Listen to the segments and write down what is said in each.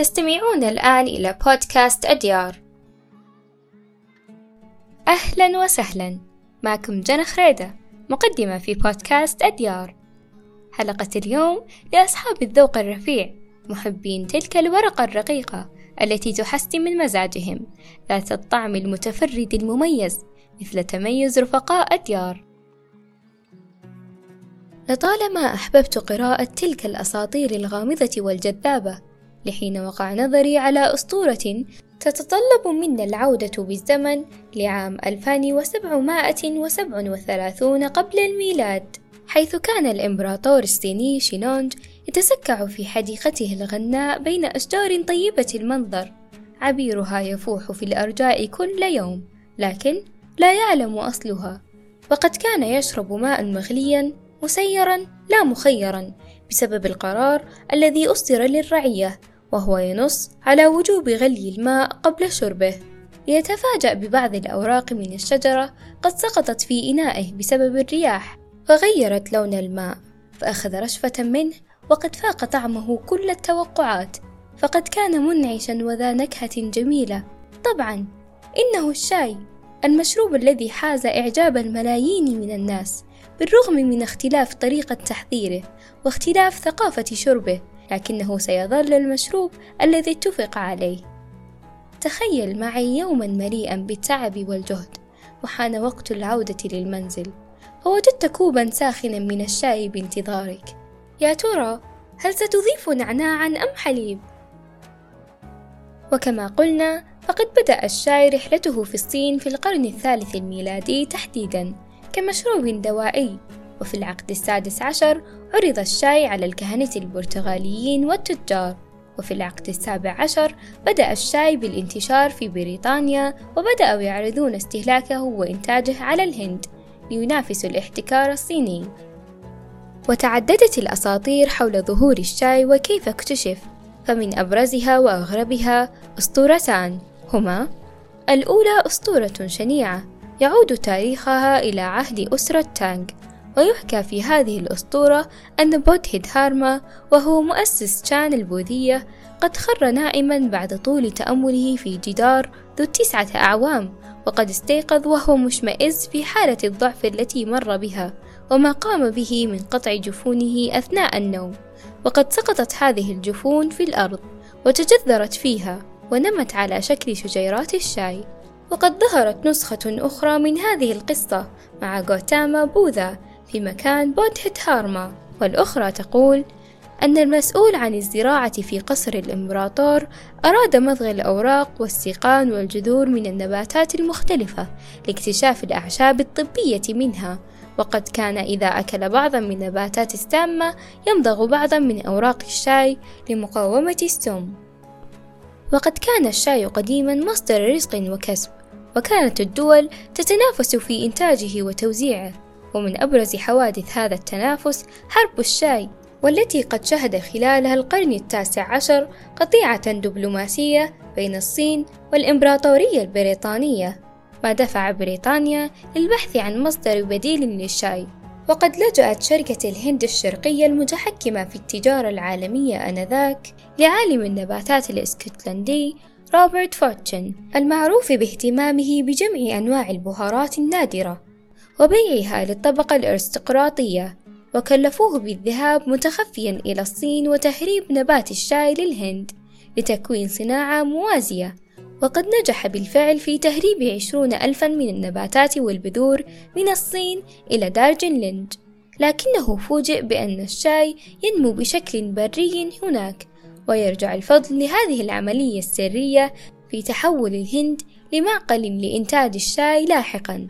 تستمعون الآن إلى بودكاست أديار. أهلا وسهلا. معكم جنى خريدة مقدمة في بودكاست أديار. حلقة اليوم لأصحاب الذوق الرفيع محبين تلك الورقة الرقيقة التي تحسن من مزاجهم ذات الطعم المتفرد المميز مثل تميز رفقاء أديار. لطالما أحببت قراءة تلك الأساطير الغامضة والجذابة لحين وقع نظري على أسطورة تتطلب منا العودة بالزمن لعام 2737 قبل الميلاد حيث كان الإمبراطور الصيني شينونج يتسكع في حديقته الغناء بين أشجار طيبة المنظر. عبيرها يفوح في الأرجاء كل يوم لكن لا يعلم أصلها. وقد كان يشرب ماء مغليا مسيرا لا مخيرا بسبب القرار الذي أصدر للرعية. وهو ينص على وجوب غلي الماء قبل شربه. ليتفاجأ ببعض الأوراق من الشجرة قد سقطت في إنائه بسبب الرياح فغيرت لون الماء فأخذ رشفة منه وقد فاق طعمه كل التوقعات فقد كان منعشا وذا نكهة جميلة. طبعا إنه الشاي المشروب الذي حاز إعجاب الملايين من الناس بالرغم من اختلاف طريقة تحضيره واختلاف ثقافة شربه. لكنه سيظل المشروب الذي اتفق عليه. تخيل معي يوما مليئا بالتعب والجهد وحان وقت العودة للمنزل. فوجدت كوبا ساخنا من الشاي بانتظارك. يا ترى هل ستضيف نعناعا أم حليب؟ وكما قلنا فقد بدأ الشاي رحلته في الصين في القرن الثالث الميلادي تحديدا كمشروب دوائي. وفي العقد السادس عشر عرض الشاي على الكهنة البرتغاليين والتجار. وفي العقد السابع عشر بدأ الشاي بالانتشار في بريطانيا وبدأوا يعرضون استهلاكه وإنتاجه على الهند. لينافسوا الاحتكار الصيني. وتعددت الأساطير حول ظهور الشاي وكيف اكتشف. فمن أبرزها وأغربها أسطورتان. هما الأولى أسطورة شنيعة. يعود تاريخها إلى عهد أسرة تانغ. ويحكى في هذه الأسطورة أن بودهيد هارما وهو مؤسس شان البوذية قد خر نائما بعد طول تأمله في جدار ذو تسعة أعوام وقد استيقظ وهو مشمئز في حالة الضعف التي مر بها وما قام به من قطع جفونه أثناء النوم. وقد سقطت هذه الجفون في الأرض وتجذرت فيها ونمت على شكل شجيرات الشاي. وقد ظهرت نسخة أخرى من هذه القصة مع غوتاما بوذا في مكان بودهت هارما والأخرى تقول أن المسؤول عن الزراعة في قصر الإمبراطور أراد مضغ الأوراق والسيقان والجذور من النباتات المختلفة لاكتشاف الأعشاب الطبية منها وقد كان إذا أكل بعضا من نباتات السامة يمضغ بعضا من أوراق الشاي لمقاومة السم وقد كان الشاي قديما مصدر رزق وكسب وكانت الدول تتنافس في إنتاجه وتوزيعه. ومن أبرز حوادث هذا التنافس حرب الشاي والتي قد شهد خلالها القرن التاسع عشر قطيعة دبلوماسية بين الصين والإمبراطورية البريطانية ما دفع بريطانيا للبحث عن مصدر بديل للشاي. وقد لجأت شركة الهند الشرقية المتحكمة في التجارة العالمية آنذاك لعالم النباتات الإسكتلندي روبرت فورتشن المعروف باهتمامه بجمع أنواع البهارات النادرة. وبيعها للطبقة الأرستقراطية وكلفوه بالذهاب متخفيا إلى الصين وتهريب نبات الشاي للهند لتكوين صناعة موازية. وقد نجح بالفعل في تهريب عشرون ألفا من النباتات والبذور من الصين إلى دارجنلند لكنه فوجئ بأن الشاي ينمو بشكل بري هناك ويرجع الفضل لهذه العملية السرية في تحول الهند لمعقل لإنتاج الشاي لاحقا.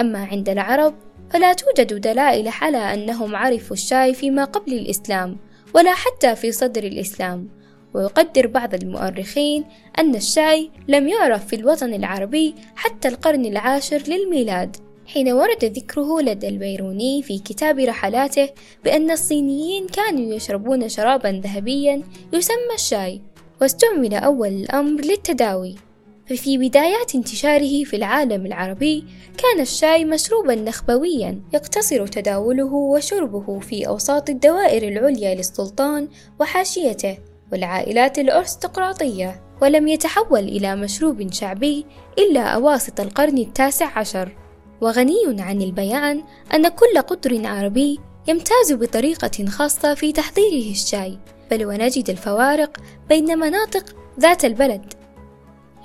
أما عند العرب فلا توجد دلائل على أنهم عرفوا الشاي فيما قبل الإسلام ولا حتى في صدر الإسلام. ويقدر بعض المؤرخين أن الشاي لم يعرف في الوطن العربي حتى القرن العاشر للميلاد. حين ورد ذكره لدى البيروني في كتاب رحلاته بأن الصينيين كانوا يشربون شرابا ذهبيا يسمى الشاي واستعمل أول الأمر للتداوي. ففي بدايات انتشاره في العالم العربي كان الشاي مشروبا نخبويا يقتصر تداوله وشربه في أوساط الدوائر العليا للسلطان وحاشيته والعائلات الأرستقراطية ولم يتحول إلى مشروب شعبي إلا أواسط القرن التاسع عشر. وغني عن البيان أن كل قطر عربي يمتاز بطريقة خاصة في تحضيره الشاي بل ونجد الفوارق بين مناطق ذات البلد.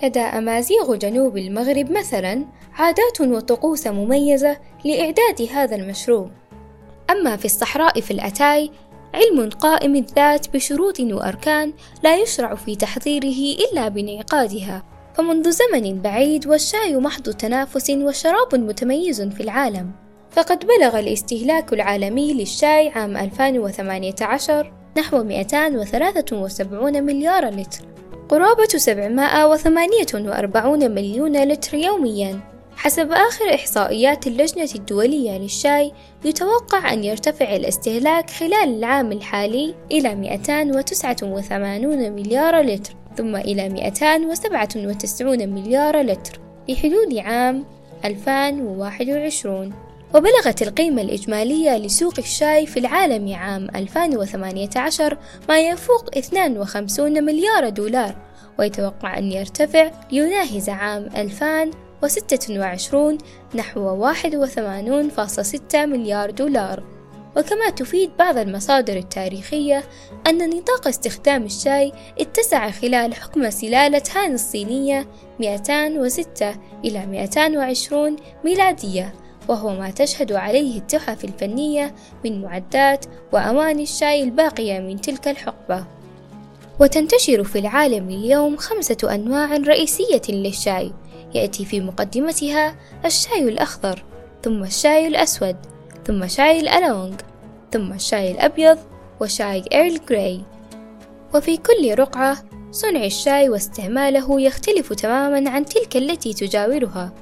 لدى أمازيغ جنوب المغرب مثلا عادات وطقوس مميزة لإعداد هذا المشروب. أما في الصحراء في الأتاي علم قائم الذات بشروط وأركان لا يشرع في تحضيره إلا بانعقادها. فمنذ زمن بعيد والشاي محض تنافس وشراب متميز في العالم. فقد بلغ الاستهلاك العالمي للشاي عام 2018 نحو 273 مليار لتر. قرابة 748 مليون لتر يومياً. حسب آخر إحصائيات اللجنة الدولية للشاي يتوقع أن يرتفع الاستهلاك خلال العام الحالي إلى 289 مليار لتر ثم إلى 297 مليار لتر لحلول عام 2021 وبلغت القيمة الإجمالية لسوق الشاي في العالم عام 2018 ما يفوق 52 مليار دولار ويتوقع أن يرتفع ليناهز عام 2026 نحو 81.6 مليار دولار. وكما تفيد بعض المصادر التاريخية أن نطاق استخدام الشاي اتسع خلال حكم سلالة هان الصينية 206 إلى 220 ميلادية. وهو ما تشهد عليه التحف الفنية من معدات وأواني الشاي الباقية من تلك الحقبة. وتنتشر في العالم اليوم خمسة أنواع رئيسية للشاي. يأتي في مقدمتها الشاي الأخضر ثم الشاي الأسود ثم شاي الألونج ثم الشاي الأبيض وشاي إيرل جراي. وفي كل رقعة صنع الشاي واستعماله يختلف تماما عن تلك التي تجاورها.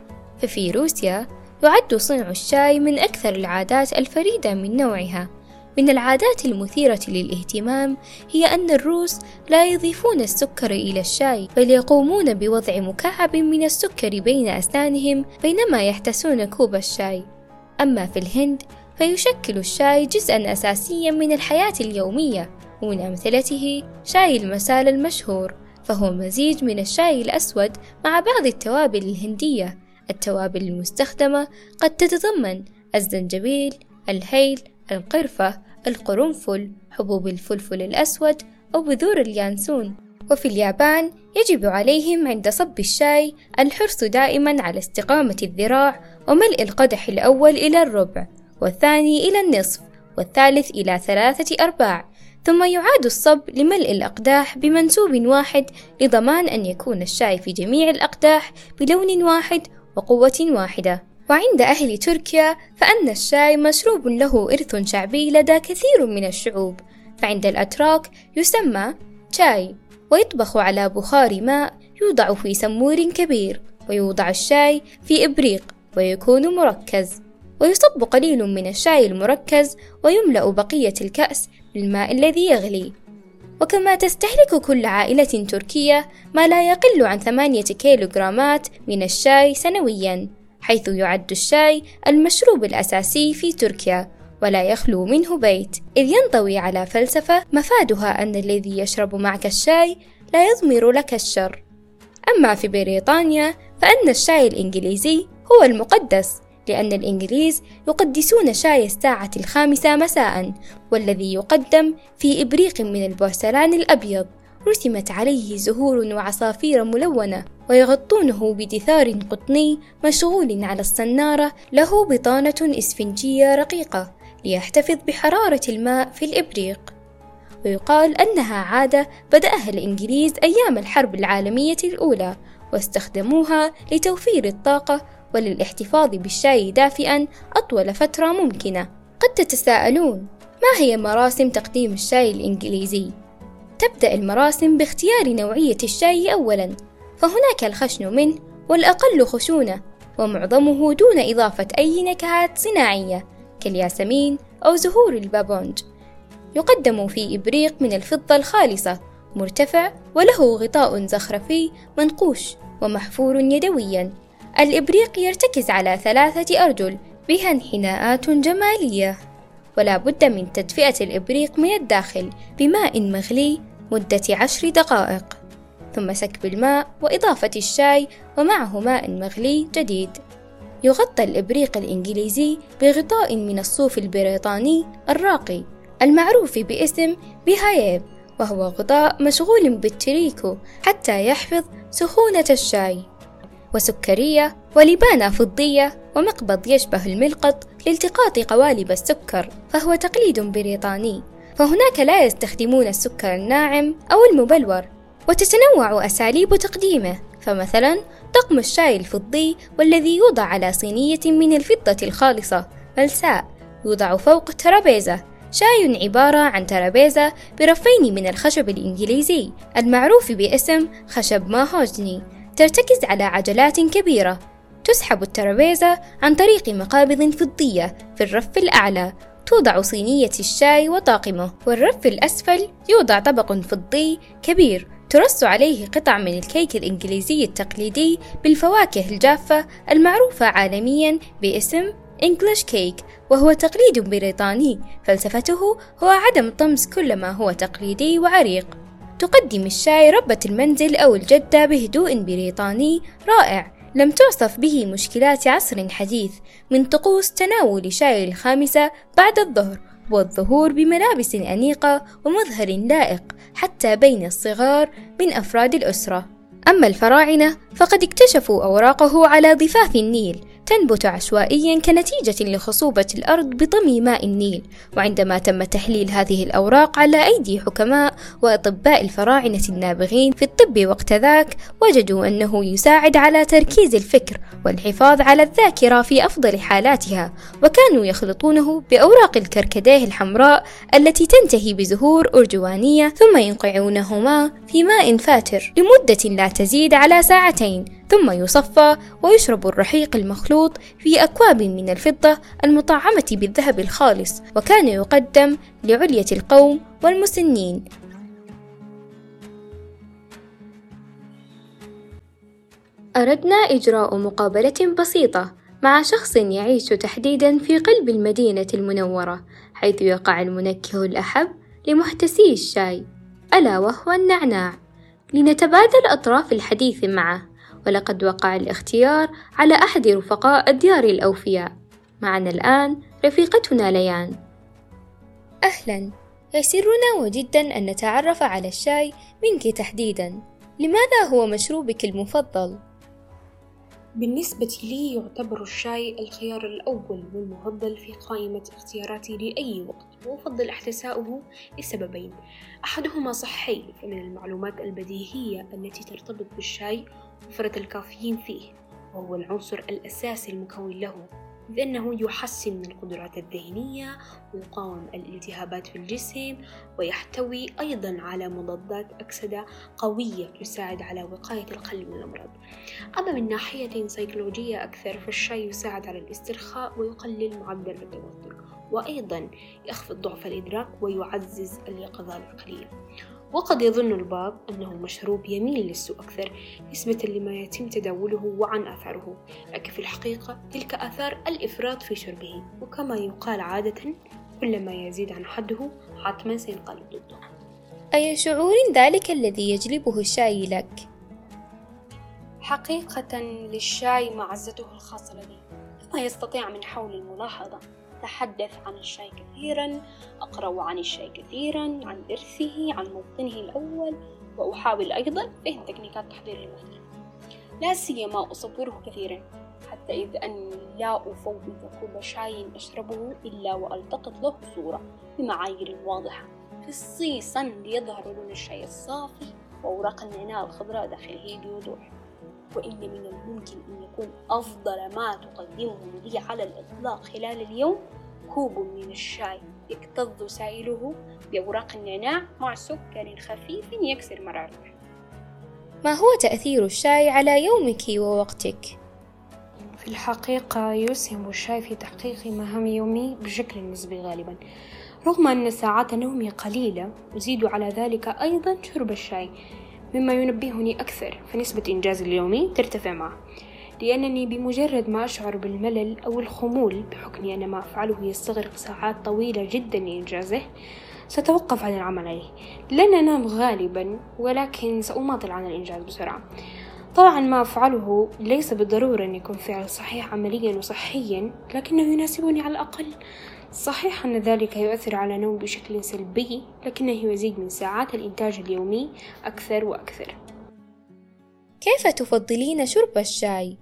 ففي روسيا يعد صنع الشاي من أكثر العادات الفريدة من نوعها. من العادات المثيرة للاهتمام هي أن الروس لا يضيفون السكر إلى الشاي بل يقومون بوضع مكعب من السكر بين أسنانهم بينما يحتسون كوب الشاي. أما في الهند فيشكل الشاي جزءا أساسيا من الحياة اليومية ومن أمثلته شاي المسال المشهور فهو مزيج من الشاي الأسود مع بعض التوابل الهندية. التوابل المستخدمة قد تتضمن الزنجبيل، الهيل، القرفة، القرنفل، حبوب الفلفل الأسود أو بذور اليانسون. وفي اليابان يجب عليهم عند صب الشاي الحرص دائما على استقامة الذراع وملء القدح الأول إلى الربع والثاني إلى النصف والثالث إلى ثلاثة أرباع ثم يعاد الصب لملء الأقداح بمنسوب واحد لضمان أن يكون الشاي في جميع الأقداح بلون واحد وقوة واحدة. وعند أهل تركيا فأن الشاي مشروب له إرث شعبي لدى كثير من الشعوب. فعند الأتراك يسمى شاي ويطبخ على بخار ماء يوضع في سمور كبير ويوضع الشاي في إبريق ويكون مركز. ويصب قليل من الشاي المركز ويملأ بقية الكأس بالماء الذي يغلي. وكما تستهلك كل عائلة تركية ما لا يقل عن ثمانية كيلوغرامات من الشاي سنويا حيث يعد الشاي المشروب الأساسي في تركيا ولا يخلو منه بيت. إذ ينطوي على فلسفة مفادها أن الذي يشرب معك الشاي لا يضمر لك الشر. أما في بريطانيا فأن الشاي الإنجليزي هو المقدس. لأن الإنجليز يقدسون شاي الساعة الخامسة مساء والذي يقدم في إبريق من البورسلان الأبيض. رسمت عليه زهور وعصافير ملونة ويغطونه بدثار قطني مشغول على الصنارة. له بطانة إسفنجية رقيقة ليحتفظ بحرارة الماء في الإبريق. ويقال أنها عادة بدأها الإنجليز أيام الحرب العالمية الأولى واستخدموها لتوفير الطاقة وللاحتفاظ بالشاي دافئا أطول فترة ممكنة. قد تتساءلون ما هي مراسم تقديم الشاي الإنجليزي؟ تبدأ المراسم باختيار نوعية الشاي أولا فهناك الخشن منه والأقل خشونة ومعظمه دون إضافة أي نكهات صناعية كالياسمين أو زهور البابونج. يقدم في إبريق من الفضة الخالصة مرتفع وله غطاء زخرفي منقوش ومحفور يدويا. الإبريق يرتكز على ثلاثة أرجل بها انحناءات جمالية. ولا بد من تدفئة الإبريق من الداخل بماء مغلي مدة عشر دقائق ثم سكب الماء وإضافة الشاي ومعه ماء مغلي جديد. يغطى الإبريق الإنجليزي بغطاء من الصوف البريطاني الراقي المعروف باسم beehive وهو غطاء مشغول بالتريكو حتى يحفظ سخونة الشاي. وسكرية ولبانة فضية ومقبض يشبه الملقط لالتقاط قوالب السكر فهو تقليد بريطاني. فهناك لا يستخدمون السكر الناعم أو المبلور وتتنوع أساليب تقديمه. فمثلا طقم الشاي الفضي والذي يوضع على صينية من الفضة الخالصة ملساء يوضع فوق ترابيزة. شاي عبارة عن ترابيزة برفين من الخشب الإنجليزي المعروف باسم خشب ماهوجني. ترتكز على عجلات كبيرة. تسحب الترابيزة عن طريق مقابض فضية في الرف الأعلى. توضع صينية الشاي وطاقمه. والرف الأسفل يوضع طبق فضي كبير. ترص عليه قطع من الكيك الإنجليزي التقليدي بالفواكه الجافة المعروفة عالميا باسم English Cake وهو تقليد بريطاني. فلسفته هو عدم طمس كل ما هو تقليدي وعريق. تقدم الشاي ربة المنزل أو الجدة بهدوء بريطاني رائع. لم تعصف به مشكلات عصر حديث من طقوس تناول شاي الخامسة بعد الظهر والظهور بملابس أنيقة ومظهر لائق حتى بين الصغار من أفراد الأسرة. أما الفراعنة فقد اكتشفوا أوراقه على ضفاف النيل تنبت عشوائيا كنتيجة لخصوبة الأرض بطمي ماء النيل. وعندما تم تحليل هذه الأوراق على أيدي حكماء وأطباء الفراعنة النابغين في الطب وقت ذاك وجدوا أنه يساعد على تركيز الفكر والحفاظ على الذاكرة في أفضل حالاتها. وكانوا يخلطونه بأوراق الكركديه الحمراء التي تنتهي بزهور أرجوانية ثم ينقعونهما في ماء فاتر لمدة لا تزيد على ساعتين. ثم يصفى ويشرب الرحيق المخلوط في أكواب من الفضة المطعمة بالذهب الخالص وكان يقدم لعلية القوم والمسنين. أردنا إجراء مقابلة بسيطة مع شخص يعيش تحديدا في قلب المدينة المنورة حيث يقع المنكه الأحب لمحتسي الشاي ألا وهو النعناع. لنتبادل أطراف الحديث معه. ولقد وقع الاختيار على أحد رفقاء الديار الأوفياء. معنا الآن رفيقتنا ليان. أهلا. يسرنا وجدا أن نتعرف على الشاي منك تحديدا. لماذا هو مشروبك المفضل؟ بالنسبة لي يعتبر الشاي الخيار الأول والمفضل في قائمة اختياراتي لأي وقت وأفضل احتساؤه لسببين. أحدهما صحي فمن المعلومات البديهية التي ترتبط بالشاي وفرة الكافيين فيه وهو العنصر الأساسي المكون له لأنه يحسن من القدرات الذهنية ويقاوم الالتهابات في الجسم ويحتوي أيضا على مضادات أكسدة قوية تساعد على وقاية القلب من الأمراض. أما من ناحية سيكولوجية أكثر فالشاي يساعد على الاسترخاء ويقلل معدل التوتر وأيضا يخفض ضعف الإدراك ويعزز اليقظة العقلية. وقد يظن البعض أنه مشروب يميل للسوء أكثر نسبة لما يتم تداوله وعن أثره لكن في الحقيقة تلك آثار الإفراط في شربه وكما يقال عادة كلما يزيد عن حده حتما سينقلب ضده. أي شعور ذلك الذي يجلبه الشاي لك؟ حقيقة للشاي معزته الخاصة لدي ما يستطيع من حول الملاحظة. أتحدث عن الشاي كثيرا أقرأ عن الشاي كثيرا عن إرثه عن موطنه الأول وأحاول أيضا فهم تكنيكات تحضيره المختلفة لا سيما أصوره كثيرا حتى إذ أني لا أفوت كل شاي أشربه إلا وألتقط له صورة بمعايير واضحة. خصيصا ليظهر لون الشاي الصافي وأوراق النعناع الخضراء داخله بوضوح وإن من الممكن أن يكون أفضل ما تقدمه لي على الإطلاق خلال اليوم كوب من الشاي. يكتظ سائله بأوراق النعناع مع سكر خفيف يكسر مرارته ما هو تأثير الشاي على يومك ووقتك؟ في الحقيقة يسهم الشاي في تحقيق مهام يومي بشكل نسبي غالبا. رغم أن ساعات نومي قليلة أزيد على ذلك أيضا شرب الشاي. مما ينبهني أكثر فنسبة إنجازي اليومي ترتفع معه لأنني بمجرد ما أشعر بالملل أو الخمول بحكم أن ما أفعله يستغرق ساعات طويلة جدا لإنجازه سأتوقف عن العمل عليه. لن أنام غالبا ولكن سأماطل عن الإنجاز بسرعة. طبعا ما أفعله ليس بالضرورة أن يكون فعل صحيح عمليا وصحيا لكنه يناسبني على الأقل. صحيح أن ذلك يؤثر على نومي بشكل سلبي لكنه يزيد من ساعات الإنتاج اليومي أكثر وأكثر كيف تفضلين شرب الشاي؟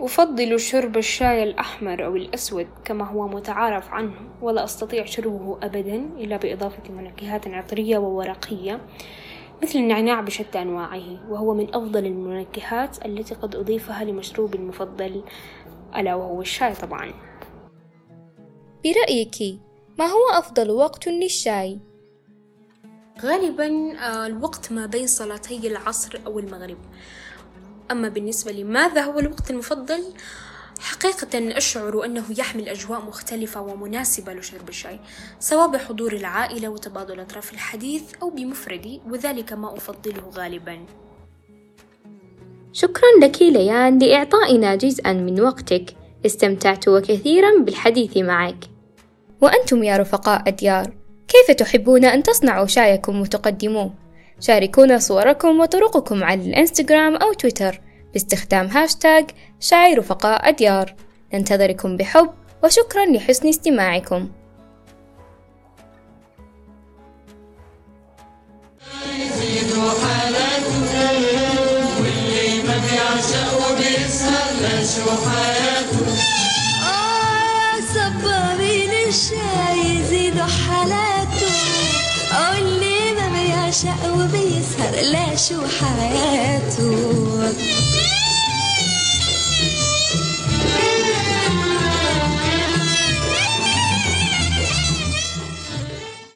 أفضل شرب الشاي الأحمر أو الأسود كما هو متعارف عنه ولا أستطيع شربه أبدا إلا بإضافة منكهات عطرية وورقية مثل النعناع بشتى أنواعه وهو من أفضل المنكهات التي قد أضيفها لمشروبي المفضل ألا وهو الشاي طبعا برأيك ما هو أفضل وقت للشاي؟ غالبا آه، الوقت ما بين صلاتي العصر أو المغرب. أما بالنسبة لماذا هو الوقت المفضل؟ حقيقة أشعر أنه يحمل أجواء مختلفة ومناسبة لشرب الشاي سواء بحضور العائلة وتبادل أطراف الحديث أو بمفردي وذلك ما أفضله غالبا. شكرا لك ليان لإعطائنا جزءا من وقتك. استمتعت وكثيرا بالحديث معك. وأنتم يا رفقاء الديار كيف تحبون أن تصنعوا شايكم وتقدموه؟ شاركونا صوركم وطرقكم على الإنستغرام أو تويتر باستخدام هاشتاغ شاي رفقاء ديار ننتظركم بحب وشكرا لحسن استماعكم. الشاي يزيدوا حالاته واللي ما بيعشق وبيسهر لا شو حياته؟